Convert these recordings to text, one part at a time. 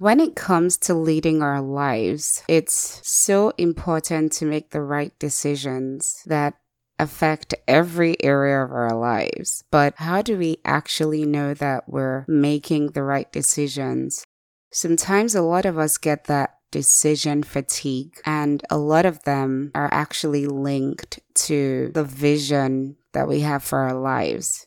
When it comes to leading our lives, it's so important to make the right decisions that affect every area of our lives. But how do we actually know that we're making the right decisions? Sometimes a lot of us get that decision fatigue, and a lot of them are actually linked to the vision that we have for our lives.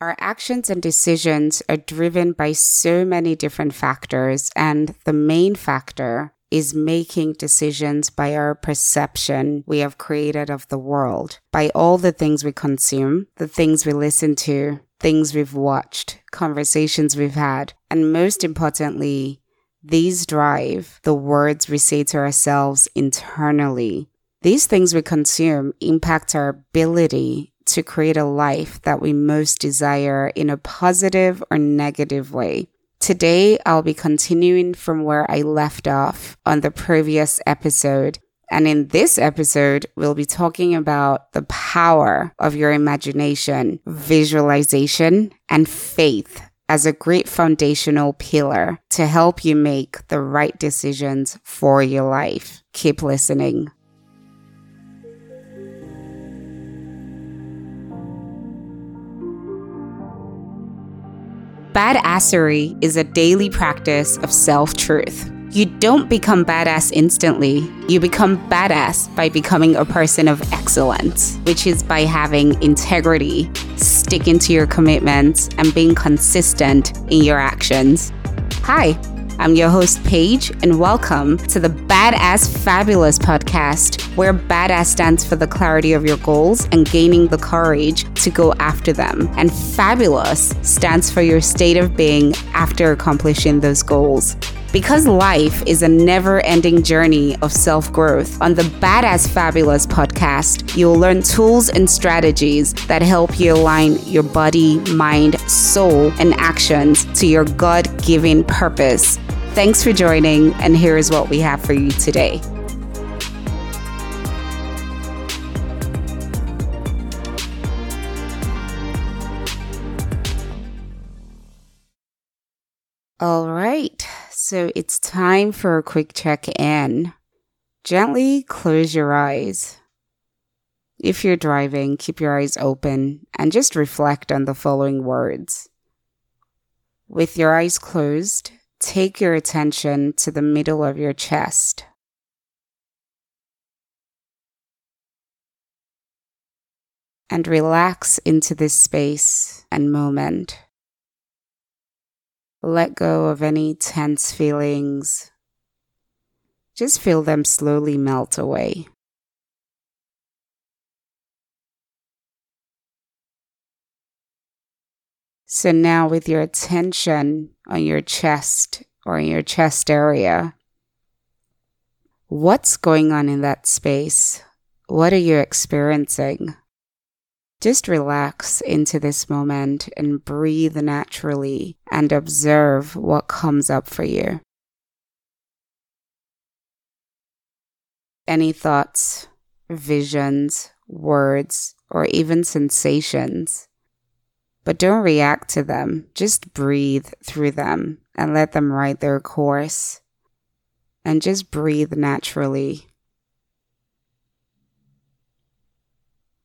Our actions and decisions are driven by so many different factors, and the main factor is making decisions by our perception we have created of the world, by all the things we consume, the things we listen to, things we've watched, conversations we've had, and most importantly, these drive the words we say to ourselves internally. These things we consume impact our ability to create a life that we most desire in a positive or negative way. Today, I'll be continuing from where I left off on the previous episode. And in this episode, we'll be talking about the power of your imagination, visualization, and faith as a great foundational pillar to help you make the right decisions for your life. Keep listening. Badassery is a daily practice of self truth. You don't become badass instantly. You become badass by becoming a person of excellence, which is by having integrity, sticking to your commitments, and being consistent in your actions. Hi, I'm your host, Pej, and welcome to the Badass Fabulous podcast, where badass stands for the clarity of your goals and gaining the courage to go after them, and fabulous stands for your state of being after accomplishing those goals. Because life is a never ending journey of self growth, on the Badass Fabulous podcast, you'll learn tools and strategies that help you align your body, mind, soul, and actions to your God given purpose. Thanks for joining, and here is what we have for you today. All right, so it's time for a quick check in. Gently close your eyes. If you're driving, keep your eyes open and just reflect on the following words. With your eyes closed, take your attention to the middle of your chest. And relax into this space and moment. Let go of any tense feelings. Just feel them slowly melt away. So now, with your attention on your chest or in your chest area, what's going on in that space? What are you experiencing? Just relax into this moment and breathe naturally and observe what comes up for you. Any thoughts, visions, words, or even sensations. But don't react to them. Just breathe through them and let them write their course. And just breathe naturally.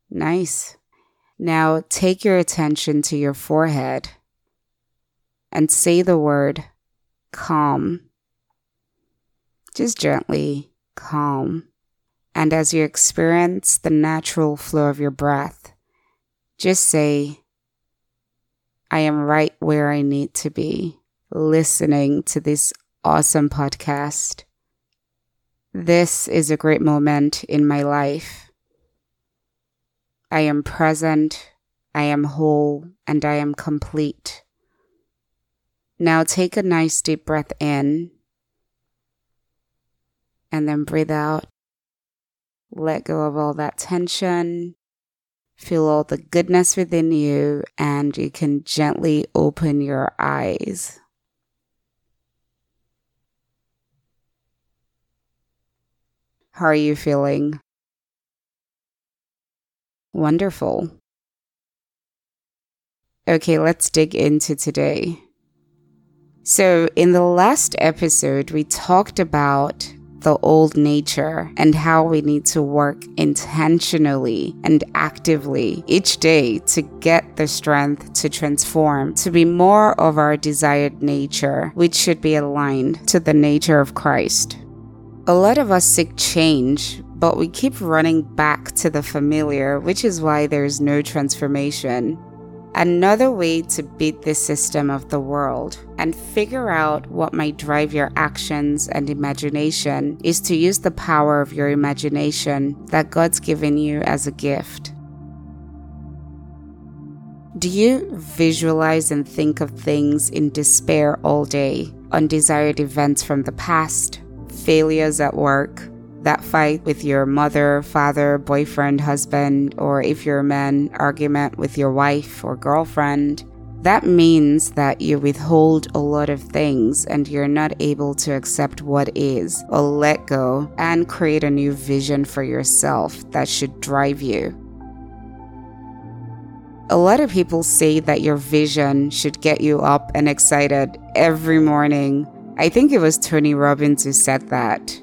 Nice. Now take your attention to your forehead and say the word calm. Just gently calm. And as you experience the natural flow of your breath, just say, I am right where I need to be, listening to this awesome podcast. This is a great moment in my life I am present, I am whole, and I am complete. Now take a nice deep breath in and then breathe out. Let go of all that tension. Feel all the goodness within you, and you can gently open your eyes. How are you feeling? Wonderful. Okay, let's dig into today. So, in the last episode, we talked about the old nature and how we need to work intentionally and actively each day to get the strength to transform to be more of our desired nature, which should be aligned to the nature of Christ. A lot of us seek change, but we keep running back to the familiar, which is why there is no transformation. Another way to beat the system of the world and figure out what might drive your actions and imagination is to use the power of your imagination that God's given you as a gift. Do you visualize and think of things in despair all day, undesired events from the past, failures at work, that fight with your mother, father, boyfriend, husband, or if you're a man, argument with your wife or girlfriend, that means that you withhold a lot of things and you're not able to accept what is or let go and create a new vision for yourself that should drive you. A lot of people say that your vision should get you up and excited every morning. I think it was Tony Robbins who said that.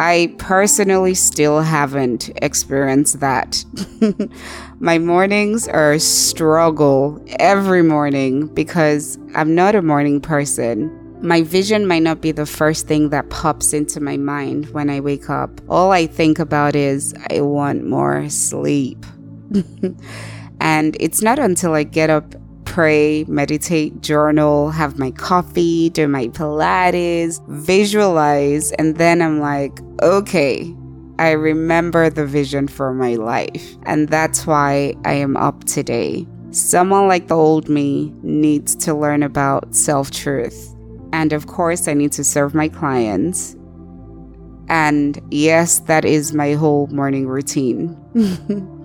I personally still haven't experienced that. My mornings are a struggle every morning because I'm not a morning person. My vision might not be the first thing that pops into my mind when I wake up. All I think about is, I want more sleep. and it's not until I get up pray, meditate, journal, have my coffee, do my Pilates, visualize, and then I'm like, okay, I remember the vision for my life. And that's why I am up today. Someone like the old me needs to learn about self truth. And of course, I need to serve my clients. And yes, that is my whole morning routine.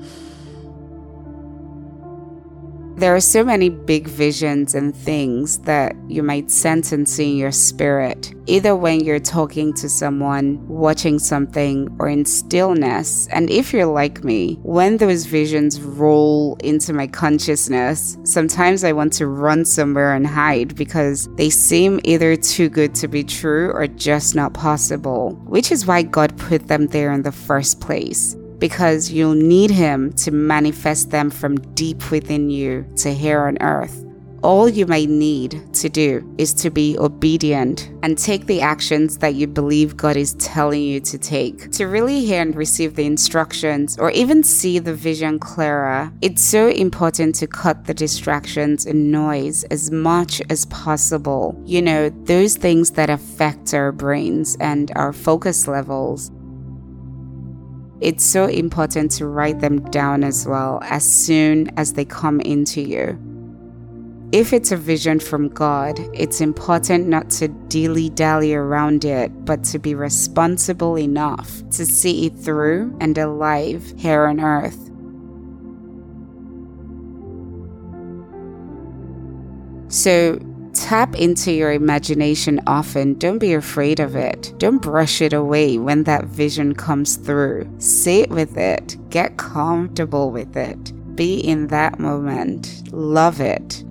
There are so many big visions and things that you might sense and see in your spirit, either when you're talking to someone, watching something, or in stillness. And if you're like me, when those visions roll into my consciousness, sometimes I want to run somewhere and hide because they seem either too good to be true or just not possible, which is why God put them there in the first place because you'll need Him to manifest them from deep within you to here on earth. All you may need to do is to be obedient and take the actions that you believe God is telling you to take. To really hear and receive the instructions or even see the vision clearer, it's so important to cut the distractions and noise as much as possible. You know, those things that affect our brains and our focus levels it's so important to write them down as well as soon as they come into you. If it's a vision from God, it's important not to dilly dally around it, but to be responsible enough to see it through and alive here on earth. So, Tap into your imagination often. Don't be afraid of it. Don't brush it away when that vision comes through. Sit with it. Get comfortable with it. Be in that moment. Love it.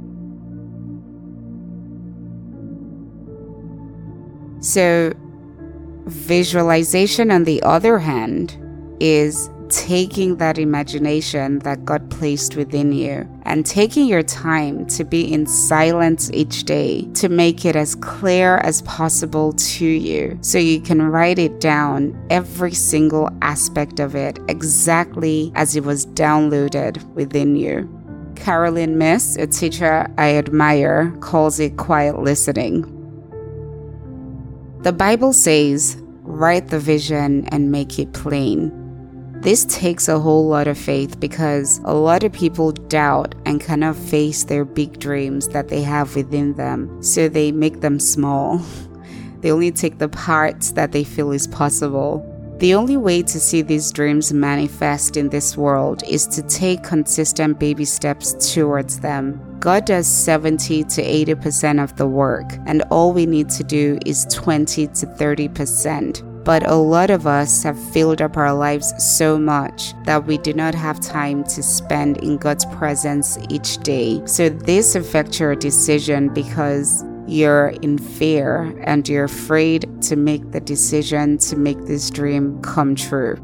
So, visualization, on the other hand, is taking that imagination that God placed within you and taking your time to be in silence each day to make it as clear as possible to you so you can write it down, every single aspect of it, exactly as it was downloaded within you. Caroline Myss, a teacher I admire, calls it quiet listening. The Bible says, write the vision and make it plain. This takes a whole lot of faith because a lot of people doubt and cannot face their big dreams that they have within them, so they make them small. They only take the parts that they feel is possible. The only way to see these dreams manifest in this world is to take consistent baby steps towards them. God does 70 to 80% of the work, and all we need to do is 20 to 30%. But a lot of us have filled up our lives so much that we do not have time to spend in God's presence each day. So this affects your decision because you're in fear and you're afraid to make the decision to make this dream come true.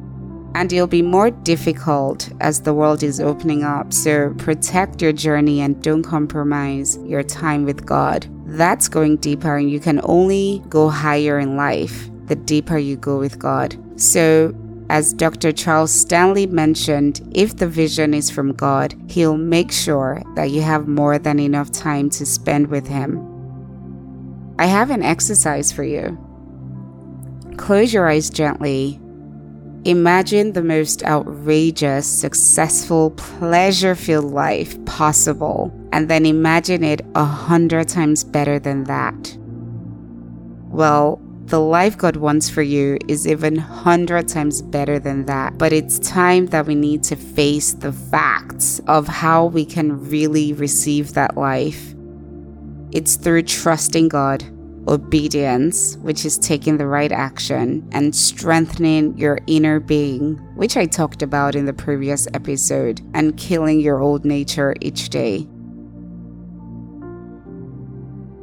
And it'll be more difficult as the world is opening up. So protect your journey and don't compromise your time with God. That's going deeper, and you can only go higher in life the deeper you go with God. So as Dr. Charles Stanley mentioned, if the vision is from God, He'll make sure that you have more than enough time to spend with Him. I have an exercise for you. Close your eyes gently. Imagine the most outrageous, successful, pleasure filled life possible, and then imagine it a hundred times better than that. Well, the life God wants for you is even 100 times better than that. But it's time that we need to face the facts of how we can really receive that life. It's through trusting God, obedience, which is taking the right action, and strengthening your inner being, which I talked about in the previous episode, and killing your old nature each day.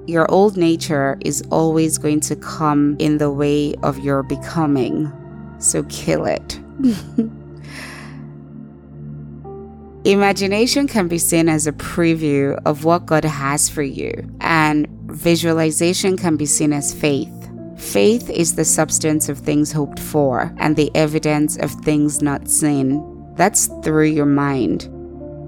Your old nature is always going to come in the way of your becoming, so kill it. Imagination can be seen as a preview of what God has for you, and visualization can be seen as faith. Faith is the substance of things hoped for and the evidence of things not seen. That's through your mind.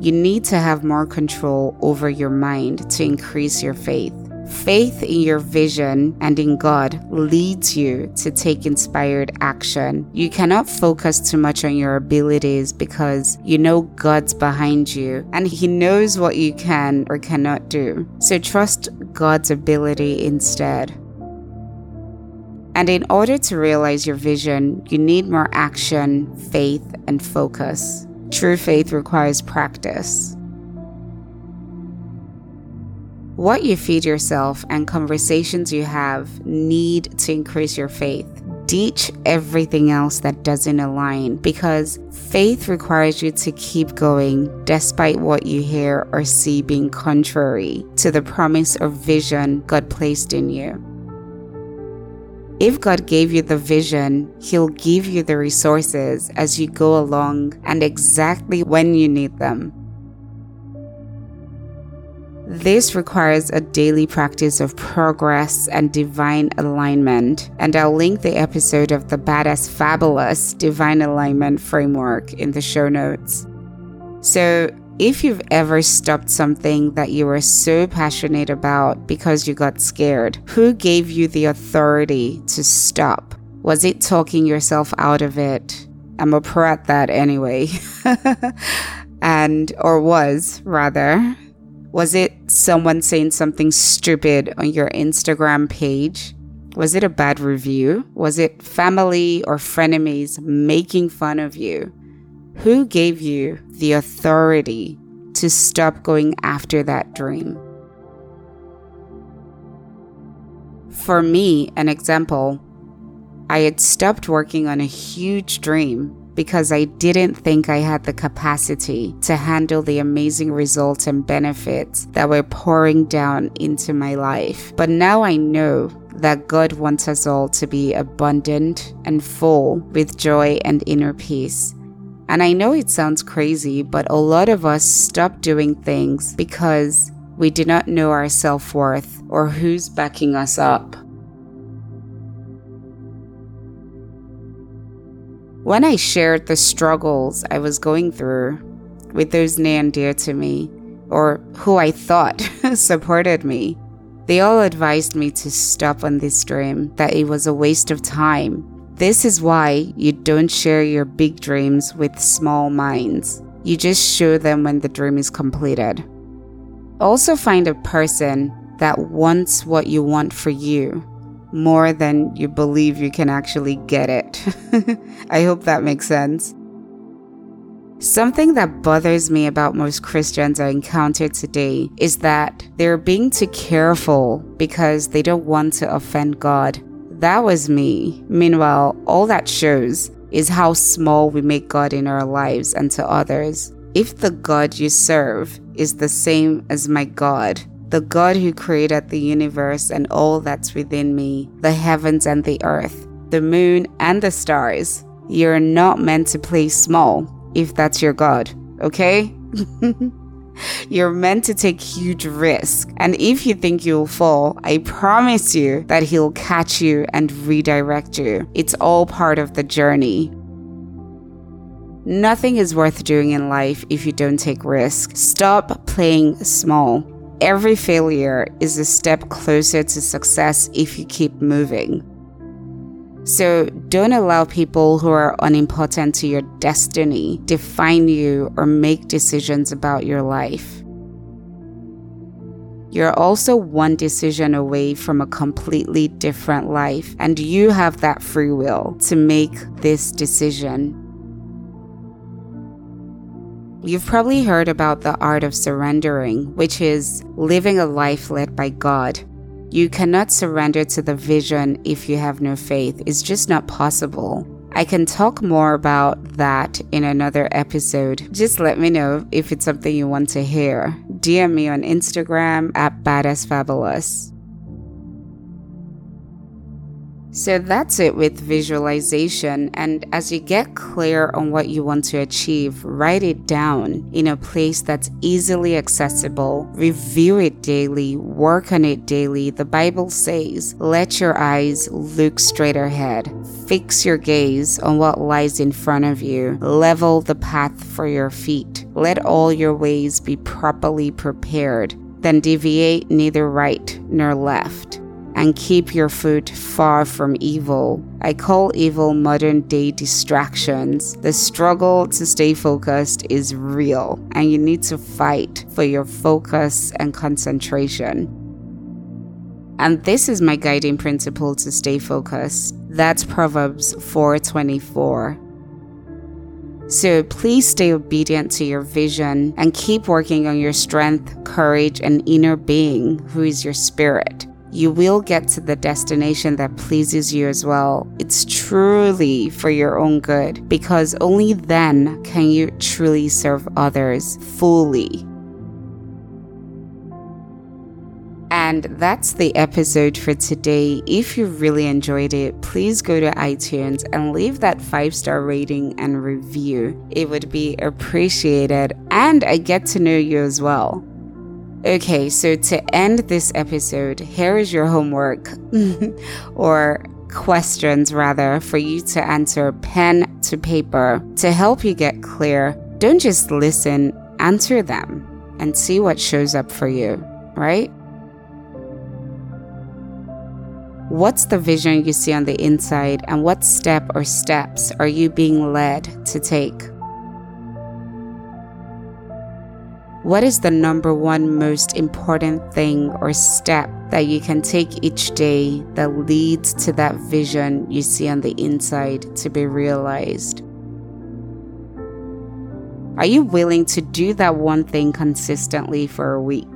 You need to have more control over your mind to increase your faith. Faith in your vision and in God leads you to take inspired action. You cannot focus too much on your abilities because you know God's behind you and He knows what you can or cannot do. So trust God's ability instead. And in order to realize your vision, you need more action, faith, and focus. True faith requires practice. What you feed yourself and conversations you have need to increase your faith. Ditch everything else that doesn't align because faith requires you to keep going despite what you hear or see being contrary to the promise or vision God placed in you. If God gave you the vision, He'll give you the resources as you go along and exactly when you need them. This requires a daily practice of progress and divine alignment, and I'll link the episode of the Badass Fabulous Divine Alignment Framework in the show notes. So, if you've ever stopped something that you were so passionate about because you got scared, who gave you the authority to stop? Was it talking yourself out of it? I'm a pro at that anyway. and, or was, rather. Was it someone saying something stupid on your Instagram page? Was it a bad review? Was it family or frenemies making fun of you? Who gave you the authority to stop going after that dream? For me, an example, I had stopped working on a huge dream because I didn't think I had the capacity to handle the amazing results and benefits that were pouring down into my life. But now I know that God wants us all to be abundant and full with joy and inner peace. And I know it sounds crazy, but a lot of us stop doing things because we do not know our self worth or who's backing us up. When I shared the struggles I was going through with those near and dear to me, or who I thought supported me, they all advised me to stop on this dream, that it was a waste of time. This is why you don't share your big dreams with small minds. You just show them when the dream is completed. Also, find a person that wants what you want for you more than you believe you can actually get it. I hope that makes sense. Something that bothers me about most Christians I encounter today is that they're being too careful because they don't want to offend God. That was me. Meanwhile, all that shows is how small we make God in our lives and to others. If the God you serve is the same as my God, the God who created the universe and all that's within me, the heavens and the earth, the moon and the stars. You're not meant to play small if that's your God, okay? You're meant to take huge risks. And if you think you'll fall, I promise you that He'll catch you and redirect you. It's all part of the journey. Nothing is worth doing in life if you don't take risks. Stop playing small. Every failure is a step closer to success if you keep moving. So don't allow people who are unimportant to your destiny define you or make decisions about your life. You're also one decision away from a completely different life, and you have that free will to make this decision. You've probably heard about the art of surrendering, which is living a life led by God you cannot surrender to the vision if you have no faith. It's just not possible. I can talk more about that in another episode. Just let me know if it's something you want to hear. DM me on Instagram at badassfabulous. So that's it with visualization. And as you get clear on what you want to achieve, write it down in a place that's easily accessible. Review it daily, work on it daily. The Bible says, let your eyes look straight ahead. Fix your gaze on what lies in front of you. Level the path for your feet. Let all your ways be properly prepared. Then deviate neither right nor left and keep your foot far from evil. I call evil modern day distractions. The struggle to stay focused is real, and you need to fight for your focus and concentration. And this is my guiding principle to stay focused. That's Proverbs 4:24. So please stay obedient to your vision and keep working on your strength, courage, and inner being, who is your spirit you will get to the destination that pleases you as well. It's truly for your own good because only then can you truly serve others fully. And that's the episode for today. If you really enjoyed it, please go to iTunes and leave that five star rating and review. It would be appreciated, and I get to know you as well. Okay, so to end this episode, here is your homework or questions rather for you to answer pen to paper to help you get clear. Don't just listen, answer them and see what shows up for you, right? What's the vision you see on the inside, and what step or steps are you being led to take? What is the number one most important thing or step that you can take each day that leads to that vision you see on the inside to be realized? Are you willing to do that one thing consistently for a week?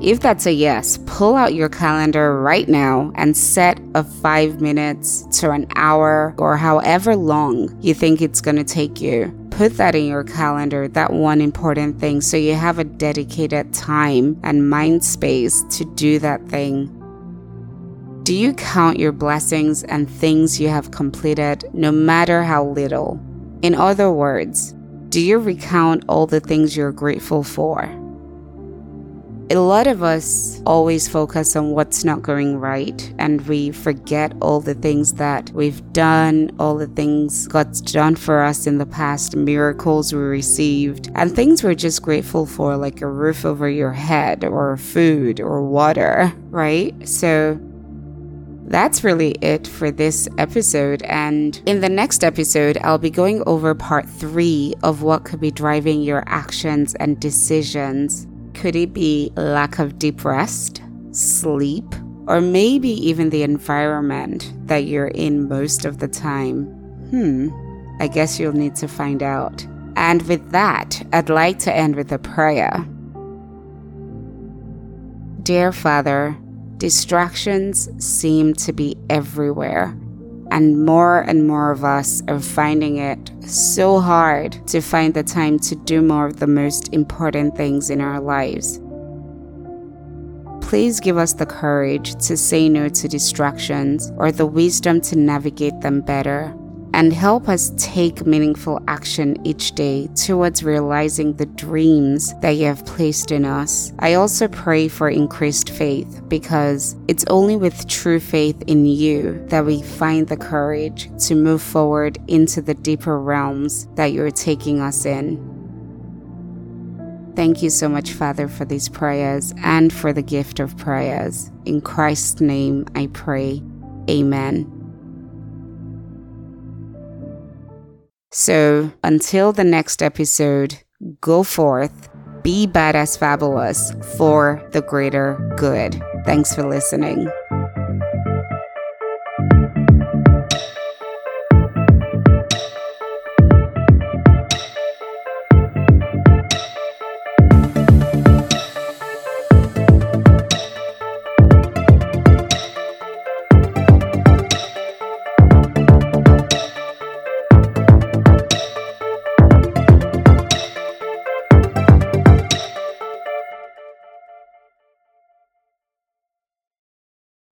If that's a yes, pull out your calendar right now and set a five minutes to an hour or however long you think it's going to take you put that in your calendar, that one important thing, so you have a dedicated time and mind space to do that thing. Do you count your blessings and things you have completed, no matter how little? In other words, do you recount all the things you're grateful for? A lot of us always focus on what's not going right and we forget all the things that we've done, all the things God's done for us in the past, miracles we received, and things we're just grateful for, like a roof over your head or food or water, right? So that's really it for this episode. And in the next episode, I'll be going over part three of what could be driving your actions and decisions could it be lack of deep rest, sleep, or maybe even the environment that you're in most of the time? Hmm, I guess you'll need to find out. And with that, I'd like to end with a prayer. Dear Father, distractions seem to be everywhere and more and more of us are finding it so hard to find the time to do more of the most important things in our lives. please give us the courage to say no to distractions or the wisdom to navigate them better and help us take meaningful action each day towards realizing the dreams that you have placed in us. I also pray for increased faith because it's only with true faith in you that we find the courage to move forward into the deeper realms that you're taking us in. Thank you so much, Father, for these prayers and for the gift of prayers. In Christ's name I pray. Amen. So until the next episode, go forth, be badass fabulous for the greater good. Thanks for listening.